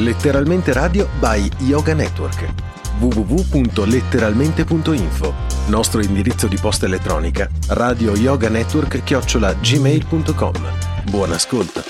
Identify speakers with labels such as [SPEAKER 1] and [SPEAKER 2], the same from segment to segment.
[SPEAKER 1] Letteralmente Radio by Yoga Network. www.letteralmente.info Nostro indirizzo di posta elettronica radio yoga network chiocciola gmail.com Buon ascolto.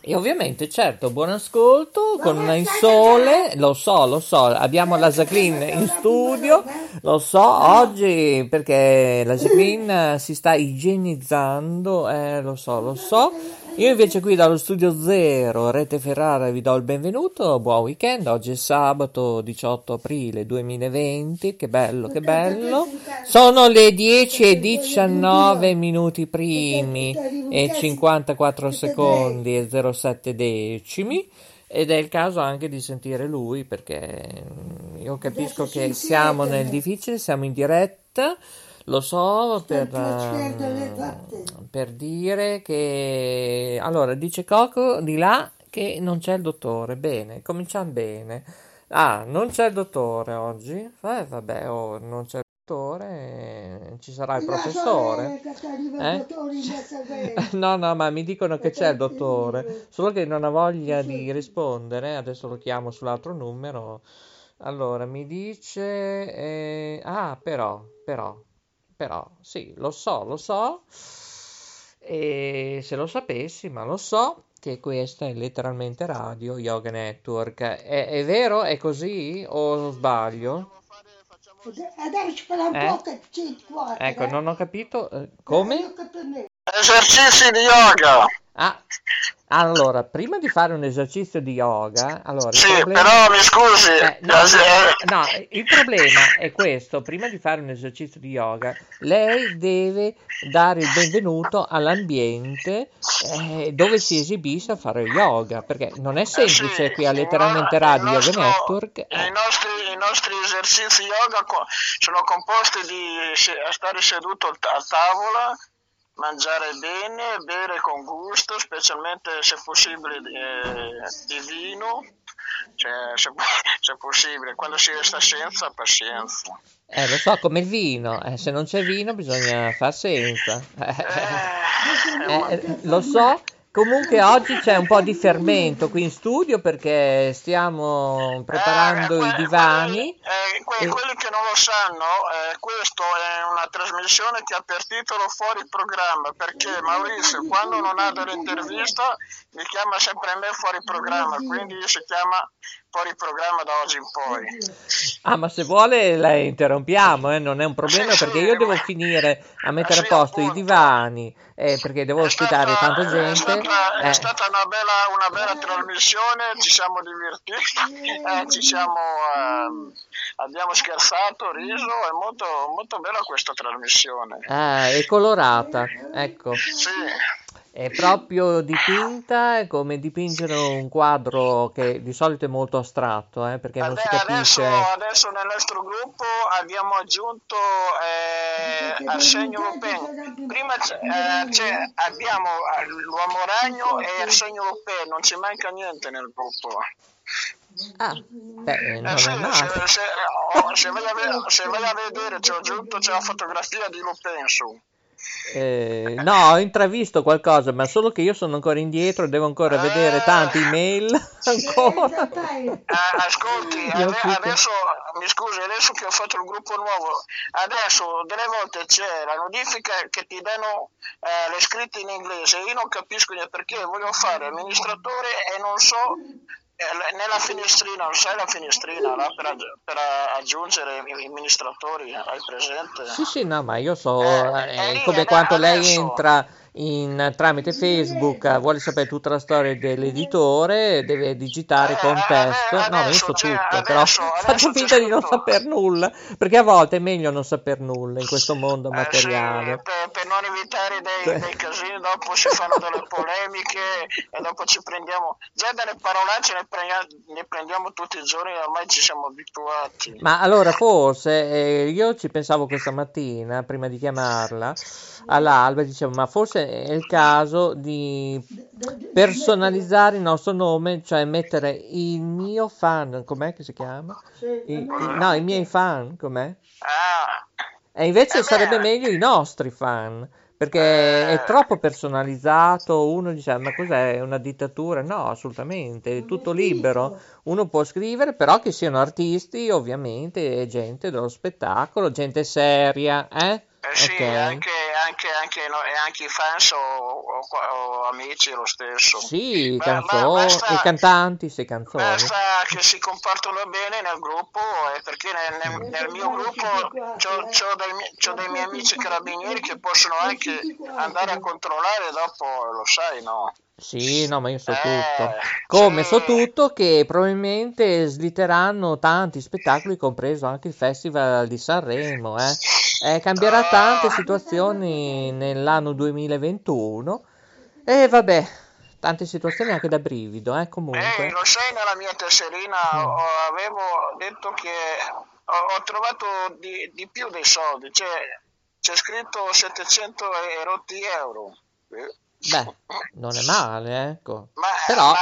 [SPEAKER 2] E ovviamente, certo, buon ascolto con il sole, lo so, lo so, abbiamo la Jacqueline in studio, lo so, oggi perché la Jacqueline si sta igienizzando, eh, lo so, lo so. Io invece qui dallo studio zero, Rete Ferrara, vi do il benvenuto, buon weekend, oggi è sabato 18 aprile 2020, che bello, che bello. Sono le 10 e 19 minuti primi e 54 secondi e 07 decimi. Ed è il caso anche di sentire lui perché io capisco che siamo nel difficile, siamo in diretta. Lo so per, uh, per dire che... Allora, dice Coco di là che non c'è il dottore. Bene, cominciamo bene. Ah, non c'è il dottore oggi? Eh, vabbè, oh, non c'è il dottore, ci sarà il professore. Eh? no, no, ma mi dicono che c'è il dottore, solo che non ha voglia di rispondere. Adesso lo chiamo sull'altro numero. Allora, mi dice... Eh, ah, però, però, però sì, lo so, lo so, e se lo sapessi, ma lo so che questa è letteralmente Radio Yoga Network. È, è vero? È così o sbaglio?
[SPEAKER 3] Adesso farà un
[SPEAKER 2] Eh? Ecco, non ho capito eh, come?
[SPEAKER 4] Esercizi di yoga.
[SPEAKER 2] Ah, allora, prima di fare un esercizio di yoga, allora,
[SPEAKER 4] Sì,
[SPEAKER 2] problema-
[SPEAKER 4] però mi scusi.
[SPEAKER 2] Eh, no,
[SPEAKER 4] eh,
[SPEAKER 2] no, il problema è questo, prima di fare un esercizio di yoga, lei deve dare il benvenuto all'ambiente eh, dove si esibisce a fare yoga, perché non è semplice
[SPEAKER 4] Eh sì,
[SPEAKER 2] qui a letteralmente Radio
[SPEAKER 4] il
[SPEAKER 2] Yoga
[SPEAKER 4] nostro-
[SPEAKER 2] Network.
[SPEAKER 4] I
[SPEAKER 2] eh,
[SPEAKER 4] nostri, I nostri esercizi yoga sono composti di stare seduto a tavola, mangiare bene, bere con gusto, specialmente se possibile di, eh, di vino, cioè, se, se possibile, quando si sta senza, pazienza.
[SPEAKER 2] eh, lo so, come il vino, eh, se non c'è vino bisogna far senza.
[SPEAKER 4] Eh,
[SPEAKER 2] Eh, eh, lo so, comunque oggi c'è un po' di fermento qui in studio perché stiamo preparando
[SPEAKER 4] Eh,
[SPEAKER 2] i
[SPEAKER 4] que-
[SPEAKER 2] divani.
[SPEAKER 4] eh, que-
[SPEAKER 2] e-
[SPEAKER 4] quelli che non lo sanno, eh, questo è una trasmissione che ha per titolo Fuori programma, perché Maurizio quando non ha dell'intervista mi chiama sempre me fuori programma, quindi si chiama Fuori programma da oggi in poi.
[SPEAKER 2] Ah, ma se vuole la interrompiamo, eh, non è un problema
[SPEAKER 4] Sì, sì,
[SPEAKER 2] perché io devo finire a mettere
[SPEAKER 4] Eh,
[SPEAKER 2] a
[SPEAKER 4] sì,
[SPEAKER 2] posto i
[SPEAKER 4] appunto.
[SPEAKER 2] divani, eh, perché devo
[SPEAKER 4] È
[SPEAKER 2] ospitare
[SPEAKER 4] stata,
[SPEAKER 2] tanta
[SPEAKER 4] è
[SPEAKER 2] gente.
[SPEAKER 4] stata- è
[SPEAKER 2] eh.
[SPEAKER 4] stata una, bella, una bella trasmissione, ci siamo divertiti, eh, ci siamo, ehm, abbiamo scherzato, riso, è molto, molto bella questa trasmissione.
[SPEAKER 2] Ah, è colorata, ecco,
[SPEAKER 4] Sì.
[SPEAKER 2] È proprio dipinta, è come dipingere un quadro che di solito è molto astratto, eh, perché non si
[SPEAKER 4] Ade-
[SPEAKER 2] capisce.
[SPEAKER 4] Adesso, adesso nel nostro gruppo abbiamo aggiunto eh, Arsenio Lupin. Prima c'è, eh, c'è- abbiamo eh, l'uomo ragno e Arsenio Lupin, non ci manca niente nel gruppo.
[SPEAKER 2] Ah, beh, non
[SPEAKER 4] Eh, sì,
[SPEAKER 2] è
[SPEAKER 4] se,
[SPEAKER 2] male.
[SPEAKER 4] se, oh, se vai a ve- se vai a vedere, ci ho aggiunto c'è la fotografia di Lupin su.
[SPEAKER 2] Eh, no, ho intravisto qualcosa, ma solo che io sono ancora indietro, devo ancora vedere tante email ancora.
[SPEAKER 4] Eh, ascolti, ade- adesso mi scusi, adesso che ho fatto il gruppo nuovo, adesso delle volte c'è la notifica che ti danno eh, le scritte in inglese, io non capisco perché voglio fare amministratore e non so nella finestrina, non sai la finestrina là, per, per aggiungere i amministratori, hai presente?
[SPEAKER 2] Sì, sì, no, ma io so,
[SPEAKER 4] Eh,
[SPEAKER 2] eh,
[SPEAKER 4] eh,
[SPEAKER 2] come quando lei entra in, tramite Facebook, eh, vuole sapere tutta la storia dell'editore, deve digitare
[SPEAKER 4] Eh,
[SPEAKER 2] contesto.
[SPEAKER 4] eh,
[SPEAKER 2] No, ma io
[SPEAKER 4] adesso
[SPEAKER 2] so
[SPEAKER 4] c'è-
[SPEAKER 2] tutto, però
[SPEAKER 4] adesso-
[SPEAKER 2] faccio
[SPEAKER 4] adesso
[SPEAKER 2] finta di non saper nulla, perché a volte è meglio non saper nulla in questo mondo
[SPEAKER 4] Eh,
[SPEAKER 2] materiale.
[SPEAKER 4] sì, per, per non evitare dei, dei casini, dopo si fanno delle polemiche e dopo ci prendiamo, già dalle parolacce ne prendiamo, ne prendiamo tutti i giorni, ormai ci siamo abituati.
[SPEAKER 2] Ma allora forse io ci pensavo questa mattina, prima di chiamarla, all'alba, dicevo, ma forse è il caso di personalizzare il nostro nome, cioè mettere il mio fan, com'è che si chiama? I- i- no, i miei fan, com'è?
[SPEAKER 4] Ah,
[SPEAKER 2] E invece sarebbe meglio i nostri fan, perché è troppo personalizzato, uno dice "Ah, ma cos'è una dittatura? No, assolutamente, è tutto libero, uno può scrivere, però che siano artisti ovviamente, gente dello spettacolo, gente seria, eh?
[SPEAKER 4] Eh sì,
[SPEAKER 2] Ok.
[SPEAKER 4] anche, anche, anche, no, e anche i fans o, o- o amici lo stesso.
[SPEAKER 2] Sì,
[SPEAKER 4] Ma- ma
[SPEAKER 2] canzoni,
[SPEAKER 4] basta-
[SPEAKER 2] i cantanti, sì, canzoni.
[SPEAKER 4] Basta che si comportano bene nel gruppo, e perché nel, nel- nel mio gruppo ho dei, mie- c'ho dei miei amici carabinieri che possono anche andare a controllare dopo, lo sai, no?
[SPEAKER 2] Sì, no, ma io so
[SPEAKER 4] Eh,
[SPEAKER 2] tutto. Come
[SPEAKER 4] sì.
[SPEAKER 2] so tutto che probabilmente slitteranno tanti spettacoli, compreso anche il Festival di Sanremo, eh. Eh, cambierà tante situazioni nell'anno 2021 e vabbè, tante situazioni anche da brivido, eh,
[SPEAKER 4] Eh,
[SPEAKER 2] comunque.
[SPEAKER 4] lo sai, nella mia tesserina ho- avevo detto che ho, trovato di, di più dei soldi, cioè c'è scritto 700 e rotti euro. Eh.
[SPEAKER 2] Beh, non è male, ecco.
[SPEAKER 4] Ma,
[SPEAKER 2] Però
[SPEAKER 4] ma,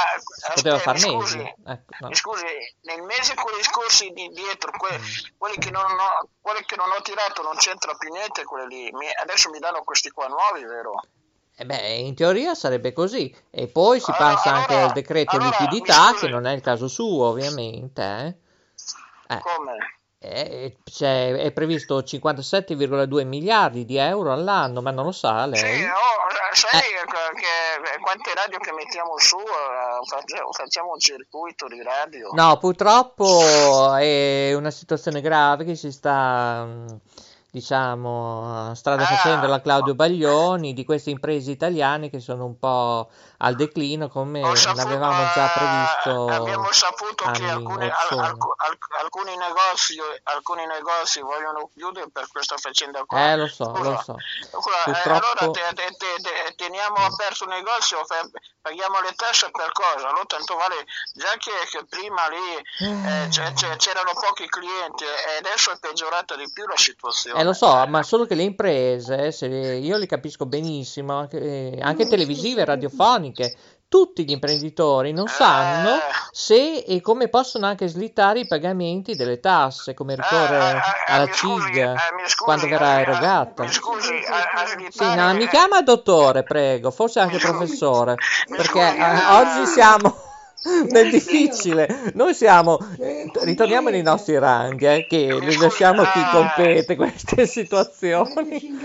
[SPEAKER 2] poteva far
[SPEAKER 4] scusi,
[SPEAKER 2] meglio. Ecco, no.
[SPEAKER 4] scusi, nel mese quelli scorsi di dietro, que-
[SPEAKER 2] Mm.
[SPEAKER 4] quelli, che non ho, quelli che non ho tirato non c'entra più niente, quelli lì. Mi- adesso mi danno questi qua nuovi, vero?
[SPEAKER 2] E beh, in teoria sarebbe così. E poi si
[SPEAKER 4] Allora-
[SPEAKER 2] passa anche
[SPEAKER 4] allora-
[SPEAKER 2] al decreto
[SPEAKER 4] allora,
[SPEAKER 2] liquidità, che non è il caso suo, ovviamente. eh. Eh,
[SPEAKER 4] Come?
[SPEAKER 2] Eh, c'è- è previsto 57,2 miliardi di euro all'anno, ma non lo sa lei?
[SPEAKER 4] Sì, oh, sai
[SPEAKER 2] Eh.
[SPEAKER 4] che, che- quante radio che mettiamo su, eh, facciamo, un circuito di radio.
[SPEAKER 2] No, purtroppo è una situazione grave che si sta, mh, diciamo, strada
[SPEAKER 4] Ah.
[SPEAKER 2] facendo la Claudio Baglioni di queste imprese italiane che sono un po' al declino come l'avevamo già
[SPEAKER 4] eh,
[SPEAKER 2] previsto
[SPEAKER 4] abbiamo saputo che
[SPEAKER 2] or
[SPEAKER 4] al- alc- alcuni, negozi, alcuni negozi vogliono chiudere per questa faccenda qua.
[SPEAKER 2] Eh, lo so,
[SPEAKER 4] Scusa,
[SPEAKER 2] lo so.
[SPEAKER 4] scusa, eh,
[SPEAKER 2] Purtroppo-
[SPEAKER 4] allora te- te- te- te- teniamo aperto un negozio, paghiamo le tasse per cosa? Allora tanto vale, già che, che prima lì eh, c'è- c'erano pochi clienti e adesso è peggiorata di più la situazione.
[SPEAKER 2] Eh, lo so, ma solo che le imprese, se io le capisco benissimo, anche, anche televisive, radiofoniche, tutti gli imprenditori non sanno
[SPEAKER 4] Eh.
[SPEAKER 2] se e come possono anche slittare i pagamenti delle tasse, come ricorre
[SPEAKER 4] Eh, eh, eh,
[SPEAKER 2] alla CIG
[SPEAKER 4] eh,
[SPEAKER 2] quando verrà
[SPEAKER 4] eh,
[SPEAKER 2] erogata.
[SPEAKER 4] Mi scusi, a, a
[SPEAKER 2] Sì, no, mi chiama dottore, prego, forse anche professore,
[SPEAKER 4] Mi
[SPEAKER 2] perché
[SPEAKER 4] scusi,
[SPEAKER 2] eh,
[SPEAKER 4] eh.
[SPEAKER 2] oggi siamo nel difficile. Noi siamo, ritorniamo nei nostri ranghi, eh, che
[SPEAKER 4] Mi
[SPEAKER 2] li lasciamo a chi
[SPEAKER 4] eh.
[SPEAKER 2] compete queste situazioni.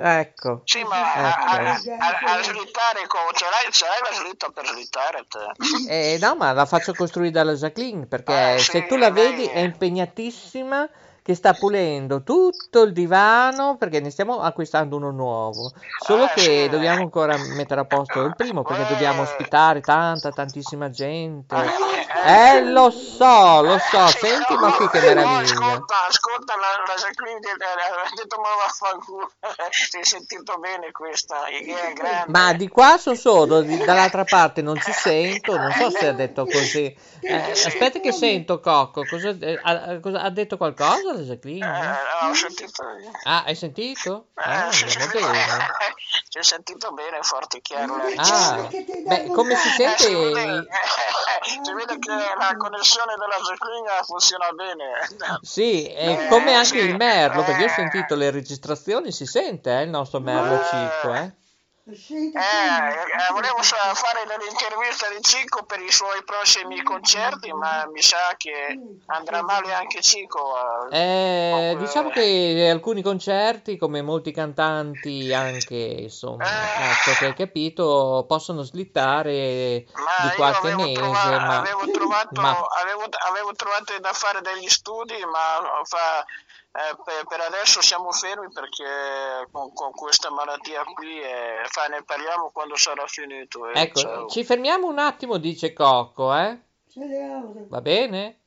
[SPEAKER 2] Ecco.
[SPEAKER 4] Sì, ma a,
[SPEAKER 2] Ecco.
[SPEAKER 4] a- a- a slittare, ce l'hai, ce l'hai la slitta per slittare te?
[SPEAKER 2] Eh, no, ma la faccio costruire dalla Jacqueline perché
[SPEAKER 4] Eh,
[SPEAKER 2] se
[SPEAKER 4] sì,
[SPEAKER 2] tu la vedi è impegnatissima che sta pulendo tutto il divano perché ne stiamo acquistando uno nuovo. Solo
[SPEAKER 4] Eh,
[SPEAKER 2] che dobbiamo ancora mettere a posto il primo perché
[SPEAKER 4] Eh.
[SPEAKER 2] dobbiamo ospitare tanta, tantissima gente.
[SPEAKER 4] Eh,
[SPEAKER 2] Eh, lo so, lo so, senti ma qui che meraviglia.
[SPEAKER 4] Ascolta, ascolta, la, la Jacqueline ha detto ma vaffanculo, si è sentito bene questa.
[SPEAKER 2] Ma di qua sono di- dall'altra parte non ci sento, non so se ha detto così. Eh, aspetta che sento Cocco, cosa, eh, ha, cosa- ha detto qualcosa la Jacqueline?
[SPEAKER 4] Eh, ho sentito...
[SPEAKER 2] Ah, hai sentito?
[SPEAKER 4] Eh,
[SPEAKER 2] Ah,
[SPEAKER 4] sì, sì,
[SPEAKER 2] bene.
[SPEAKER 4] si è sentito bene, forte e chiaro.
[SPEAKER 2] Ah, beh, come si
[SPEAKER 4] Eh, si, vede,
[SPEAKER 2] sente?
[SPEAKER 4] si vede che la connessione della Jacqueline funziona bene.
[SPEAKER 2] Sì, e
[SPEAKER 4] Eh,
[SPEAKER 2] come anche
[SPEAKER 4] sì,
[SPEAKER 2] il merlo, perché io ho
[SPEAKER 4] eh.
[SPEAKER 2] sentito le registrazioni, si sente eh, il nostro merlo Cicco, eh?
[SPEAKER 4] Eh, eh, volevo fare dell'intervista di Cico per i suoi prossimi concerti, ma mi sa che andrà male anche Cico. eh.
[SPEAKER 2] Eh, diciamo che alcuni concerti, come molti cantanti anche, insomma,
[SPEAKER 4] Eh.
[SPEAKER 2] ecco che hai capito, possono slittare di qualche
[SPEAKER 4] avevo,
[SPEAKER 2] mese,
[SPEAKER 4] trova-
[SPEAKER 2] ma...
[SPEAKER 4] avevo trovato,
[SPEAKER 2] ma-
[SPEAKER 4] avevo, avevo trovato da fare degli studi, ma fa- eh, per, per adesso siamo fermi perché con, con questa malattia qui eh, fa- ne parliamo quando sarà finito. eh,
[SPEAKER 2] Ecco,
[SPEAKER 4] ciao.
[SPEAKER 2] ci fermiamo un attimo, dice Cocco, eh? Va bene?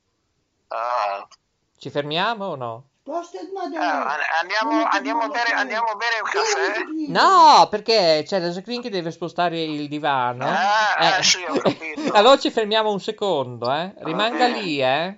[SPEAKER 4] Ah,
[SPEAKER 2] Ci fermiamo o no?
[SPEAKER 4] ah, andiamo, andiamo, a bere, andiamo a bere un caffè?
[SPEAKER 2] No, perché c'è la Jacqueline che deve spostare il divano.
[SPEAKER 4] Ah, eh, sì, ho capito.
[SPEAKER 2] allora ci fermiamo un secondo, eh? Rimanga
[SPEAKER 4] bene.
[SPEAKER 2] lì, eh?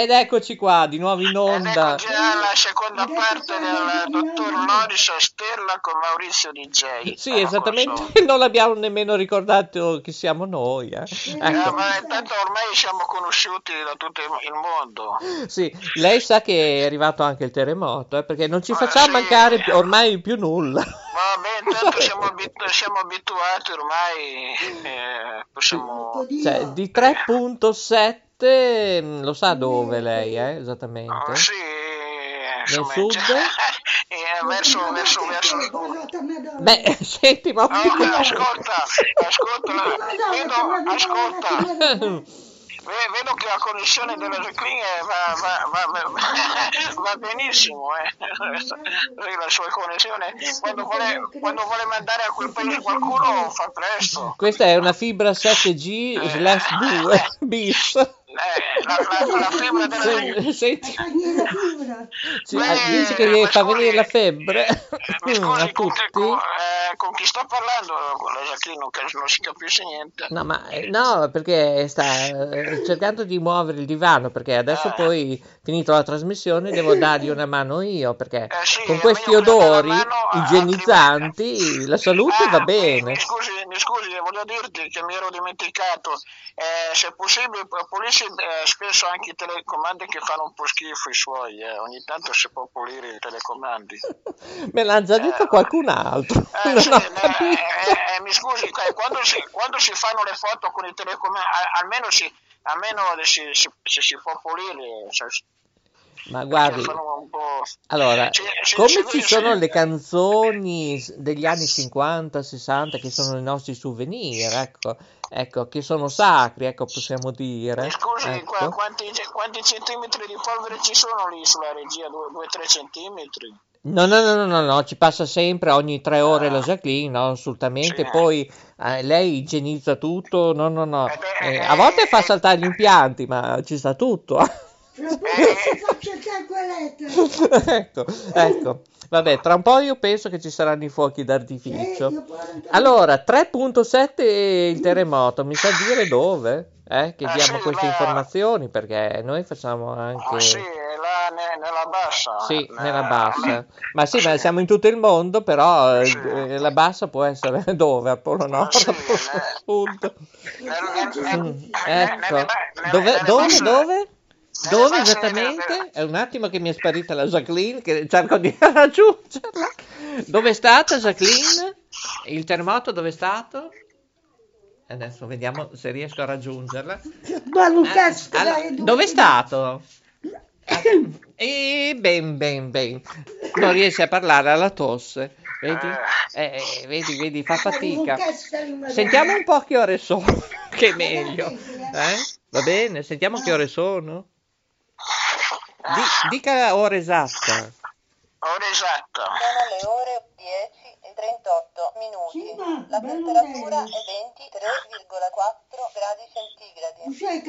[SPEAKER 2] Ed eccoci qua, di nuovo in
[SPEAKER 4] Ed
[SPEAKER 2] onda.
[SPEAKER 4] eccoci alla seconda parte del dottor Loris a Stella con Maurizio DJ.
[SPEAKER 2] Sì,
[SPEAKER 4] Ecco,
[SPEAKER 2] esattamente,
[SPEAKER 4] insomma.
[SPEAKER 2] non l'abbiamo nemmeno ricordato chi siamo noi. eh.
[SPEAKER 4] Eh,
[SPEAKER 2] Ecco.
[SPEAKER 4] ma intanto ormai siamo conosciuti da tutto il mondo.
[SPEAKER 2] Sì, lei sa che è arrivato anche il terremoto, eh, perché non ci
[SPEAKER 4] Ah,
[SPEAKER 2] facciamo
[SPEAKER 4] sì.
[SPEAKER 2] mancare ormai più nulla.
[SPEAKER 4] Vabbè, intanto siamo, abitu- siamo abituati ormai, eh, possiamo...
[SPEAKER 2] Cioè, di 3.7, mh, lo sa dove lei, eh,
[SPEAKER 4] Ah,
[SPEAKER 2] esattamente?
[SPEAKER 4] sì, insomma,
[SPEAKER 2] sud?
[SPEAKER 4] eh, verso, verso, verso...
[SPEAKER 2] Beh, senti, ma...
[SPEAKER 4] No, ascolta, ascolta, vedo, ascolta, ve- vedo che la connessione della Jacqueline va, va, va, va, va benissimo, eh. La sua connessione, quando vuole, quando vuole mandare a quel paese qualcuno fa presto.
[SPEAKER 2] Questa è una fibra 7G slash 2 bis.
[SPEAKER 4] Eh, la, la, la fibra della
[SPEAKER 2] Se- Senti, ci-
[SPEAKER 4] Eh,
[SPEAKER 2] ah, dici che fa venire la febbre
[SPEAKER 4] Mi
[SPEAKER 2] a
[SPEAKER 4] scusi, con,
[SPEAKER 2] tutti?
[SPEAKER 4] con, eh, con chi sta parlando con la Jacqueline non, cas- non si capisce niente.
[SPEAKER 2] No, ma eh, no, perché sta eh, cercando di muovere il divano, perché adesso
[SPEAKER 4] Eh.
[SPEAKER 2] poi, finito la trasmissione, devo dargli una mano io, perché
[SPEAKER 4] Eh sì,
[SPEAKER 2] con questi
[SPEAKER 4] che
[SPEAKER 2] odori igienizzanti la salute va bene.
[SPEAKER 4] Scusi, mi scusi, voglio dirti che mi ero dimenticato. Eh, se possibile, pulisci eh, spesso anche i telecomandi che fanno un po' schifo i suoi. eh. Ogni tanto si può pulire i telecomandi.
[SPEAKER 2] Me l'ha già detto
[SPEAKER 4] Eh,
[SPEAKER 2] qualcun altro.
[SPEAKER 4] Eh, sì, eh, mi scusi, quando si, quando si fanno le foto con i telecomandi, almeno, si, almeno si, si, si, si può pulire. cioè,
[SPEAKER 2] Ma guardi, allora,
[SPEAKER 4] sì,
[SPEAKER 2] come ci sono le canzoni degli anni 50, 60 che sono i nostri souvenir, ecco, ecco, che sono sacri, ecco, possiamo dire.
[SPEAKER 4] Scusi,
[SPEAKER 2] ecco.
[SPEAKER 4] qua- quanti, quanti centimetri di polvere ci sono lì sulla regia? 2-3 centimetri?
[SPEAKER 2] No, no, no, no, no, ci passa sempre ogni tre ore la Jacqueline, no, assolutamente.
[SPEAKER 4] Sì.
[SPEAKER 2] Poi eh, lei igienizza tutto, no, no, no.
[SPEAKER 4] Eh
[SPEAKER 2] Eh, a volte fa saltare gli impianti, ma ci sta tutto.
[SPEAKER 3] faccio il calcoletto.
[SPEAKER 2] ecco, ecco. Vabbè, tra un po' io penso che ci saranno i fuochi
[SPEAKER 3] Eh,
[SPEAKER 2] d'artificio.
[SPEAKER 3] io pure-
[SPEAKER 2] Allora, 3.7 il terremoto, mi sa dire dove? Eh, che
[SPEAKER 4] Ah,
[SPEAKER 2] diamo
[SPEAKER 4] sì,
[SPEAKER 2] queste
[SPEAKER 4] là.
[SPEAKER 2] informazioni perché noi facciamo anche...
[SPEAKER 4] Ah, sì, là ne- nella bassa.
[SPEAKER 2] Sì,
[SPEAKER 4] Eh,
[SPEAKER 2] nella bassa. Ma sì, ma siamo in tutto il mondo, però eh,
[SPEAKER 4] Sì.
[SPEAKER 2] eh, la bassa può essere dove? Al Polo Nord,
[SPEAKER 4] sì,
[SPEAKER 2] al Polo
[SPEAKER 4] eh.
[SPEAKER 2] Sud. ecco. Dove, dove, dove?
[SPEAKER 4] nelle
[SPEAKER 2] Dove esattamente? È un attimo che mi è sparita la Jacqueline, che cerco di raggiungerla. Dove è stata Jacqueline? Il terremoto dove è stato? Adesso vediamo se riesco a raggiungerla.
[SPEAKER 3] Ma
[SPEAKER 2] Eh,
[SPEAKER 3] Lucas,
[SPEAKER 2] allora, dove è stato? E ben, ben, ben. Non riesce a parlare alla tosse. Vedi? Eh, eh, vedi, vedi, fa fatica. Sentiamo un po' che ore sono, che è meglio. Eh? Va bene, sentiamo che ore sono. Di- dica ora esatta.
[SPEAKER 4] Ora esatta.
[SPEAKER 5] Sono le ore 10 38 minuti.
[SPEAKER 3] Sì,
[SPEAKER 5] La temperatura è 23,4 gradi centigradi.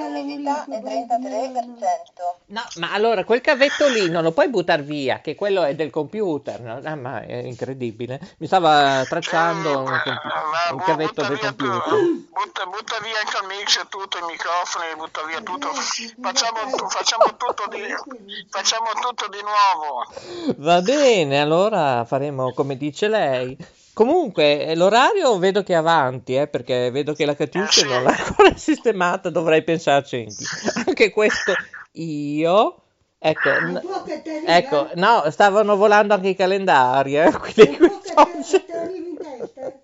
[SPEAKER 5] L'umidità è
[SPEAKER 3] lavori
[SPEAKER 5] 33%.
[SPEAKER 2] No, ma allora quel cavetto lì non lo puoi buttare via, che quello è del computer. no? Ah, ma è incredibile. Mi stava tracciando un, comp-
[SPEAKER 4] Ma
[SPEAKER 2] un cavetto del computer.
[SPEAKER 4] Butta, butta via anche il mixer, tutto, i microfoni, butta via tutto. Facciamo, tu- facciamo, tutto, di, facciamo tutto di nuovo.
[SPEAKER 2] Va bene, allora faremo come dice lei. Comunque, eh, l'orario vedo che è avanti, eh, perché vedo che la Catiuscia non l'ha ancora sistemata, dovrei pensarci anche. Anche questo io. Ecco, n- ecco, no, stavano volando anche i calendari, eh, quindi oggi,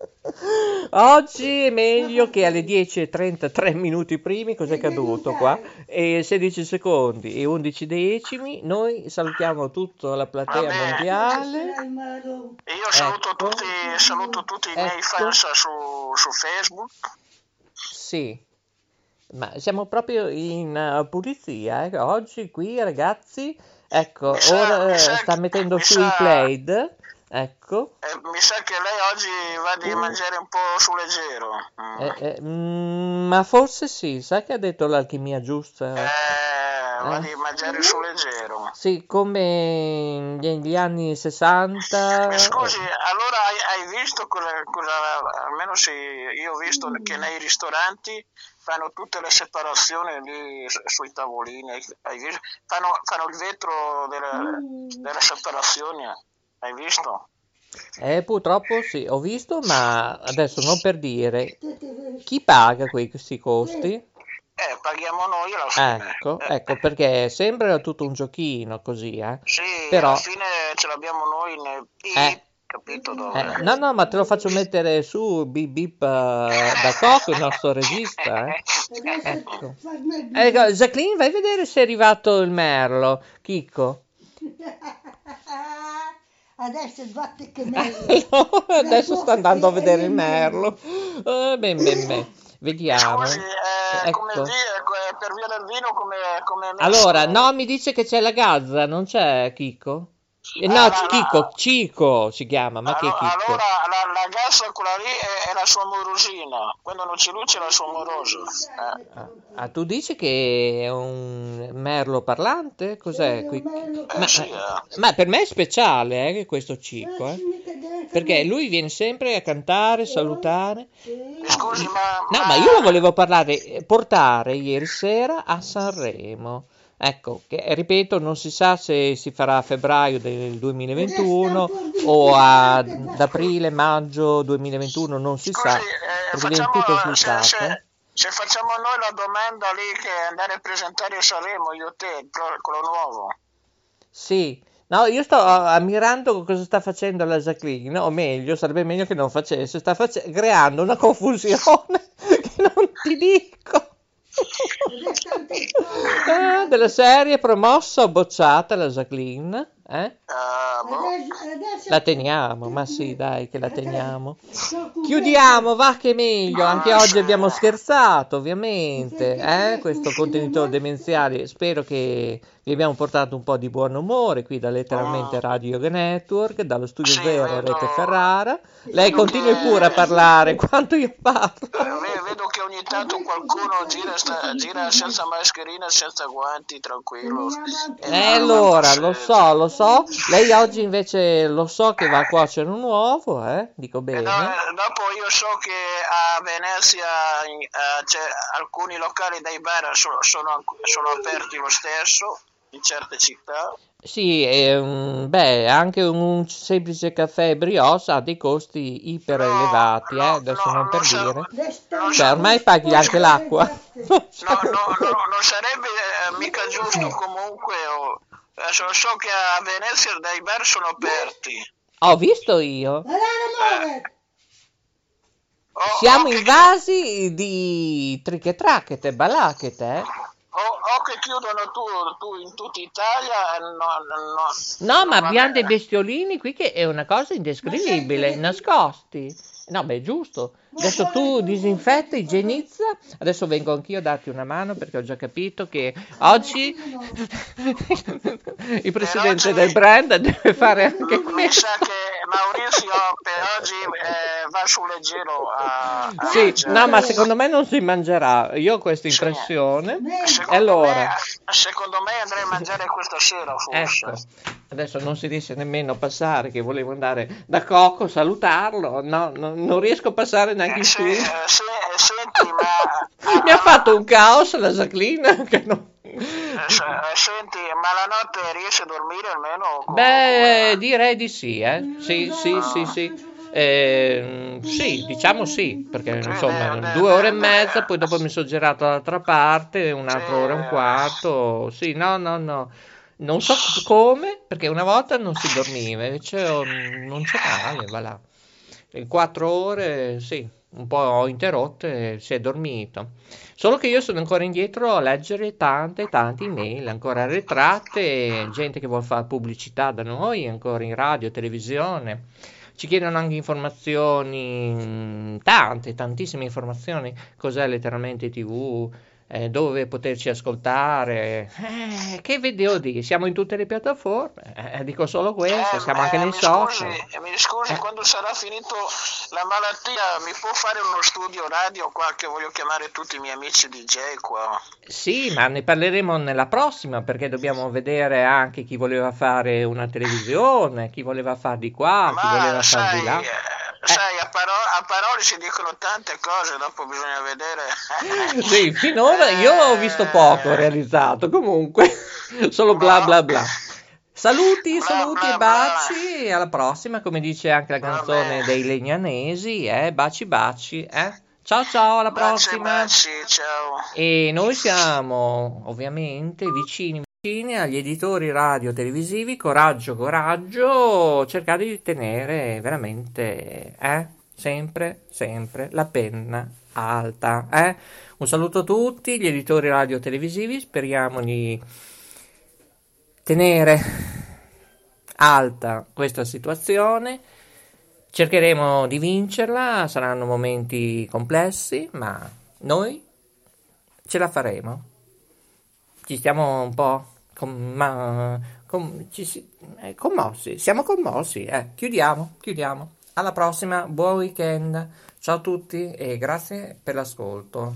[SPEAKER 2] oggi è meglio che alle 10.33 minuti primi, cos'è caduto qua? E 16 secondi e 11 decimi, noi salutiamo tutta la platea mondiale.
[SPEAKER 4] Io saluto
[SPEAKER 2] Ecco.
[SPEAKER 4] tutti, saluto tutti i miei
[SPEAKER 2] Ecco.
[SPEAKER 4] fans su, su Facebook.
[SPEAKER 2] Sì, ma siamo proprio in uh, pulizia, eh. Oggi qui ragazzi, ecco,
[SPEAKER 4] Mi
[SPEAKER 2] ora eh,
[SPEAKER 4] sa-
[SPEAKER 2] sta mettendo su i
[SPEAKER 4] sa-
[SPEAKER 2] plaid, ecco,
[SPEAKER 4] Eh, mi sa che lei oggi va di mangiare un po' su leggero. Mm.
[SPEAKER 2] Eh, eh, mm, ma forse sì, sai che ha detto l'alchimia giusta?
[SPEAKER 4] Eh, va
[SPEAKER 2] Eh.
[SPEAKER 4] di mangiare sul leggero.
[SPEAKER 2] Sì, come negli anni 60.
[SPEAKER 4] Mi scusi, allora hai, hai visto cosa, cosa- almeno se io ho visto che nei ristoranti fanno tutte le separazioni lì su- sui tavolini? Fanno, fanno il vetro delle, delle separazioni, hai visto?
[SPEAKER 2] Eh, purtroppo sì, ho visto, ma adesso non per dire chi paga que- questi costi.
[SPEAKER 4] Eh, paghiamo noi alla fine.
[SPEAKER 2] Ecco,
[SPEAKER 4] Eh,
[SPEAKER 2] ecco, perché sembra tutto un giochino così, eh.
[SPEAKER 4] Sì,
[SPEAKER 2] Però-
[SPEAKER 4] alla fine ce l'abbiamo noi nel
[SPEAKER 2] Eh.
[SPEAKER 4] capito dove?
[SPEAKER 2] Eh, no, no, ma te lo faccio mettere su bip bip eh, da Coco, il nostro regista, eh. Ecco. Ecco, Jacqueline, vai a vedere se è arrivato il merlo, Chicco.
[SPEAKER 3] Adesso sbatti che meglio.
[SPEAKER 2] Adesso sta andando a vedere il merlo. Eh, ben, ben, ben. Vediamo.
[SPEAKER 4] Scusi, eh, come
[SPEAKER 2] Ecco.
[SPEAKER 4] vi- eh, per via del vino come, come?
[SPEAKER 2] Allora, no, mi dice che c'è la Gazza, non c'è Chicco? Eh, no,
[SPEAKER 4] Ah,
[SPEAKER 2] Chico,
[SPEAKER 4] no.
[SPEAKER 2] Cico si chiama, ma che è
[SPEAKER 4] allora, allora la, la gassa quella lì è, è la sua morosina, quando non c'è luce è la sua morosa. Eh.
[SPEAKER 2] Ah, ah, tu dici che è un merlo parlante? Cos'è? qui? Ma,
[SPEAKER 4] sì, eh.
[SPEAKER 2] ma per me è speciale, eh, questo Cico, eh. Perché lui viene sempre a cantare, salutare.
[SPEAKER 4] Mi scusi, ma,
[SPEAKER 2] No, ma io lo volevo parlare, eh, portare ieri sera a Sanremo. Ecco, che ripeto, non si sa se si farà a febbraio del 2021 o ad aprile, maggio 2021, non si sa,
[SPEAKER 4] Scusi, eh,
[SPEAKER 2] perché viene tutto
[SPEAKER 4] facciamo, se, se, facciamo noi la domanda lì che andare a presentare a Sanremo, io te, quello nuovo.
[SPEAKER 2] Sì, no, io sto ammirando cosa sta facendo la Jacqueline, o meglio, sarebbe meglio che non facesse, sta face- creando una confusione che non ti dico. Eh, della serie promossa o bocciata la Jacqueline? Eh?
[SPEAKER 4] Eh, boh.
[SPEAKER 2] La teniamo, ma sì, dai, che la teniamo. Chiudiamo, va che meglio. Anche oggi abbiamo scherzato, ovviamente. Eh? Questo contenitore demenziale. Spero che vi abbiamo portato un po' di buon umore qui da letteralmente Radio Yoga Network, dallo studio
[SPEAKER 4] Sì,
[SPEAKER 2] zero Rete Ferrara. Lei continui
[SPEAKER 4] che-
[SPEAKER 2] pure a parlare quanto io parlo.
[SPEAKER 4] Eh, ve- Vedo che ogni tanto qualcuno gira, sta- gira senza mascherina, senza guanti, tranquillo.
[SPEAKER 2] Eh, allora, lo so, lo so. Lei oggi invece lo so che va a cuocere un uovo, eh? Dico
[SPEAKER 4] Eh,
[SPEAKER 2] bene.
[SPEAKER 4] no, eh, dopo io so che a Venezia eh, c'è alcuni locali dei bar sono, sono, sono aperti lo stesso in certe città.
[SPEAKER 2] Sì, e, mm, beh, anche un semplice caffè brioche ha dei costi iper
[SPEAKER 4] No,
[SPEAKER 2] elevati, eh,
[SPEAKER 4] no,
[SPEAKER 2] adesso
[SPEAKER 4] no,
[SPEAKER 2] non per
[SPEAKER 4] so-
[SPEAKER 2] dire. Cioè,
[SPEAKER 4] so-
[SPEAKER 2] ormai paghi anche l'acqua.
[SPEAKER 4] No, no, no, non sarebbe eh, mica giusto comunque. oh. Adesso so che a Venezia dei bar sono aperti.
[SPEAKER 2] Ho visto io.
[SPEAKER 4] Oh,
[SPEAKER 2] Siamo
[SPEAKER 4] oh, che-
[SPEAKER 2] invasi di trichetrachete, balachete, eh.
[SPEAKER 4] O, o che chiudono tu, tu in tutta Italia, eh, no, no,
[SPEAKER 2] No, ma abbiamo dei
[SPEAKER 4] bene.
[SPEAKER 2] bestiolini qui che è una cosa indescrivibile, nascosti. No, beh, è giusto. Adesso tu disinfetta, igienizza. Adesso vengo anch'io a darti una mano perché ho già capito che oggi il presidente del brand deve fare anche
[SPEAKER 4] Mi
[SPEAKER 2] questo.
[SPEAKER 4] sa che Maurizio per oggi eh, va sul leggero a, a
[SPEAKER 2] Sì, no, ma secondo me non si mangerà. Io ho questa impressione.
[SPEAKER 4] Secondo
[SPEAKER 2] E allora,
[SPEAKER 4] me, secondo me andrei a mangiare questa sera forse.
[SPEAKER 2] ecco, adesso non si riesce nemmeno a passare, che volevo andare da Coco, salutarlo. No, no, non riesco a passare neanche in
[SPEAKER 4] Se-
[SPEAKER 2] studio.
[SPEAKER 4] eh, se- senti, ma
[SPEAKER 2] Mi ha fatto un caos la Jacqueline che non...
[SPEAKER 4] eh, se- eh, senti, ma la notte riesci a dormire almeno? con-
[SPEAKER 2] Beh, direi di sì, eh. Sì, sì, sì, sì. Eh, sì, diciamo sì, perché insomma due ore e mezza, poi dopo mi sono girato dall'altra parte, un'altra ora e un quarto. Sì, no, no, no. Non so come, perché una volta non si dormiva, invece oh, non c'è male, va là. In quattro ore, sì, un po' interrotte, si è dormito. Solo che io sono ancora indietro a leggere tante, tante email, ancora arretrate, gente che vuole fare pubblicità da noi, ancora in radio, televisione. Ci chiedono anche informazioni, mm, tante, tantissime informazioni, cos'è letteralmente TV, eh, dove poterci ascoltare. Eh, che video di? Siamo in tutte le piattaforme, eh, dico solo questo,
[SPEAKER 4] Eh,
[SPEAKER 2] siamo anche
[SPEAKER 4] eh,
[SPEAKER 2] nei
[SPEAKER 4] mi
[SPEAKER 2] social.
[SPEAKER 4] Scusi, mi scusi,
[SPEAKER 2] Eh.
[SPEAKER 4] quando sarà finito la malattia mi può fare uno studio radio qua che voglio chiamare tutti i miei amici DJ qua.
[SPEAKER 2] Sì, ma ne parleremo nella prossima perché dobbiamo vedere anche chi voleva fare una televisione, chi voleva far di qua, chi voleva
[SPEAKER 4] Ma
[SPEAKER 2] far
[SPEAKER 4] sai,
[SPEAKER 2] di là.
[SPEAKER 4] Eh, sai a, paro- a parole si dicono tante cose, dopo bisogna vedere.
[SPEAKER 2] Sì, finora io ho visto poco realizzato, comunque solo bla bla bla. Saluti,
[SPEAKER 4] Bla,
[SPEAKER 2] saluti
[SPEAKER 4] bla,
[SPEAKER 2] e
[SPEAKER 4] bla.
[SPEAKER 2] baci, alla prossima, come dice anche la canzone dei Legnanesi, eh, baci baci, eh. Ciao ciao, alla
[SPEAKER 4] Baci,
[SPEAKER 2] prossima.
[SPEAKER 4] baci, ciao.
[SPEAKER 2] E noi siamo ovviamente vicini agli editori radio televisivi, coraggio, coraggio, cercate di tenere veramente, eh, sempre, sempre la penna alta, eh. Un saluto a tutti gli editori radio televisivi, speriamo di tenere alta questa situazione. Cercheremo di vincerla, saranno momenti complessi, ma noi ce la faremo. Ci stiamo un po' com- ma- com- si- eh, commossi, siamo commossi. Eh. Chiudiamo, chiudiamo. Alla prossima, buon weekend. Ciao a tutti e grazie per l'ascolto.